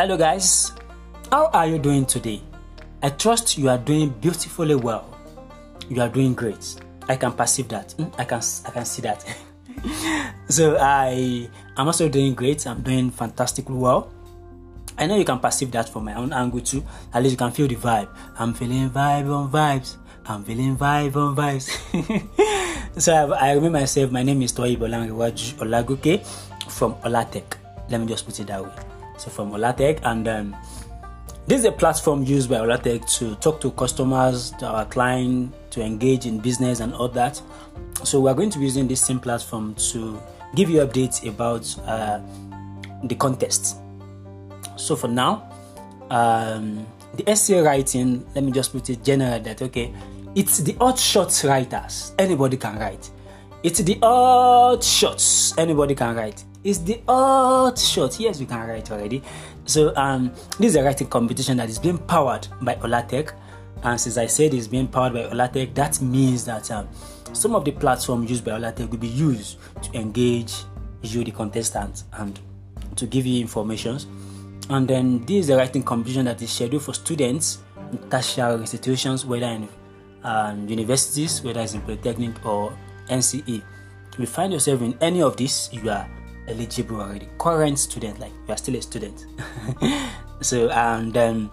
Hello, guys. How are you doing today? I trust you are doing beautifully well. You are doing great. I can perceive that. Hmm, I can I can see that. so I am also doing great. I'm doing fantastically well. I know you can perceive that from my own angle too. At least you can feel the vibe. I'm feeling vibe on vibes. I'm feeling vibe on vibes. so I, I remember myself. My name is Toyi Bolangiwaju Olagoke from Olatech. Let me just put it that way. So from Olatech, and um, this is a platform used by Olatech to talk to customers, to our client, to engage in business and all that. So we are going to be using this same platform to give you updates about uh, the contest so for now, um, the essay writing, let me just put it general that okay, it's the odd shots writers. Anybody can write. It's the odd shots. Anybody can write. It's the odd shots. Yes, we can write already. So um, this is a writing competition that is being powered by Olatech. And since I said it's being powered by Olatech, that means that um, some of the platforms used by Olatech will be used to engage you, the contestants, and to give you informations and then this is a writing competition that is scheduled for students in tertiary institutions, whether in um, universities, whether it's in polytechnic or NCE. You find yourself in any of these, you are eligible already. Current student, like you are still a student. so and then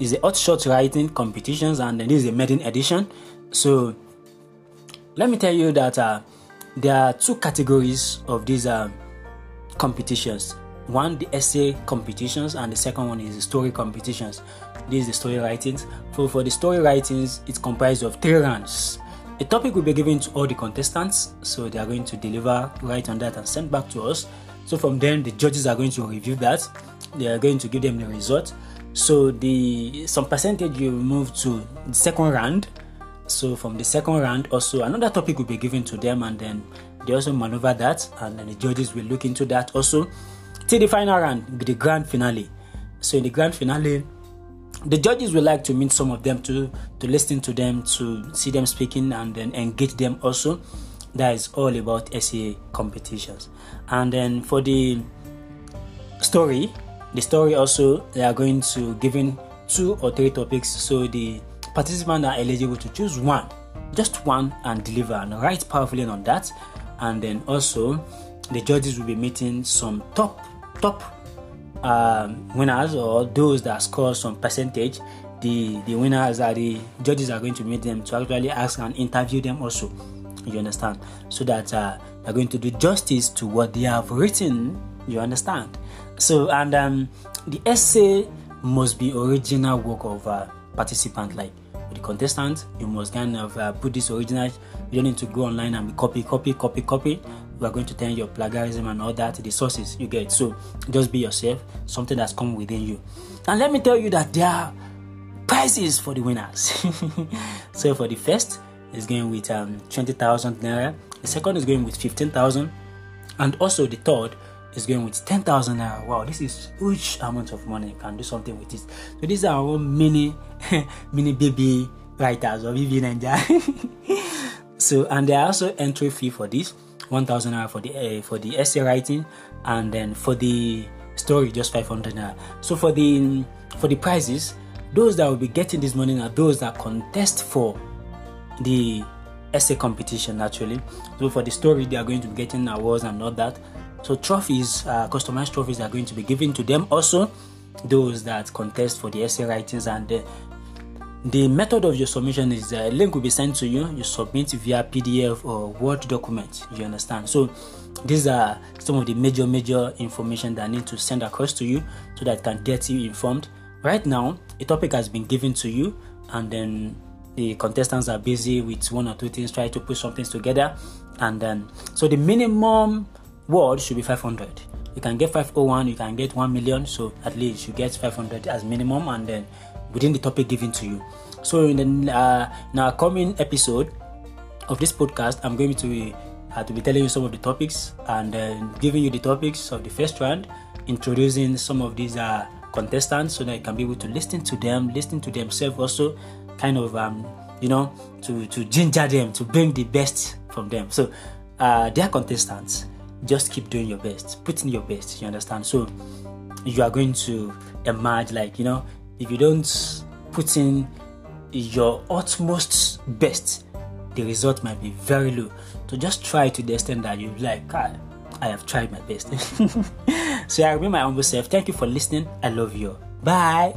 is the hot short writing competitions, and then this is a maiden edition. So let me tell you that uh, there are two categories of these uh, competitions one the essay competitions and the second one is the story competitions this is the story writings so for the story writings it's comprised of three rounds a topic will be given to all the contestants so they are going to deliver write on that and send back to us. So from then the judges are going to review that. They are going to give them the result. So the some percentage you move to the second round. So from the second round also another topic will be given to them and then they also maneuver that and then the judges will look into that also. Till the final round, the grand finale. So in the grand finale, the judges would like to meet some of them to to listen to them, to see them speaking, and then engage them also. That is all about essay competitions. And then for the story, the story also they are going to given two or three topics. So the participants are eligible to choose one, just one, and deliver and write powerfully on that. And then also the judges will be meeting some top top um, winners or those that score some percentage, the the winners are the judges are going to meet them to actually ask and interview them also. You understand? So that uh, they're going to do justice to what they have written. You understand? So and um, the essay must be original work of a participant like the contestant you must kind of uh, put this original you don't need to go online and copy copy copy copy we are going to tell your plagiarism and all that, the sources you get. So just be yourself, something that's come within you. And let me tell you that there are prizes for the winners. so for the first is going with um, 20,000 naira, the second is going with 15,000, and also the third is going with 10,000 naira. Wow, this is huge amount of money. You can do something with it. So these are our mini, mini baby writers or BB Ninja. so and there are also entry fee for this 1000 naira for the uh, for the essay writing and then for the story just 500 naira so for the for the prizes those that will be getting this money are those that contest for the essay competition actually so for the story they are going to be getting awards and all that so trophies uh, customized trophies are going to be given to them also those that contest for the essay writings and uh, the method of your submission is a link will be sent to you. You submit via PDF or Word document. You understand? So these are some of the major major information that I need to send across to you so that I can get you informed. Right now, a topic has been given to you, and then the contestants are busy with one or two things, trying to put some things together, and then so the minimum word should be 500. You can get 501, you can get 1 million, so at least you get 500 as minimum, and then within the topic given to you. So in the uh, our coming episode of this podcast, I'm going to be, uh, to be telling you some of the topics and uh, giving you the topics of the first round, introducing some of these uh, contestants so that you can be able to listen to them, listen to themselves also, kind of um, you know to to ginger them to bring the best from them. So uh, they are contestants. Just keep doing your best, put in your best. You understand? So you are going to emerge. Like, you know, if you don't put in your utmost best, the result might be very low. So just try to the extent that you like, God, I have tried my best. so I remain my humble self. Thank you for listening. I love you. Bye.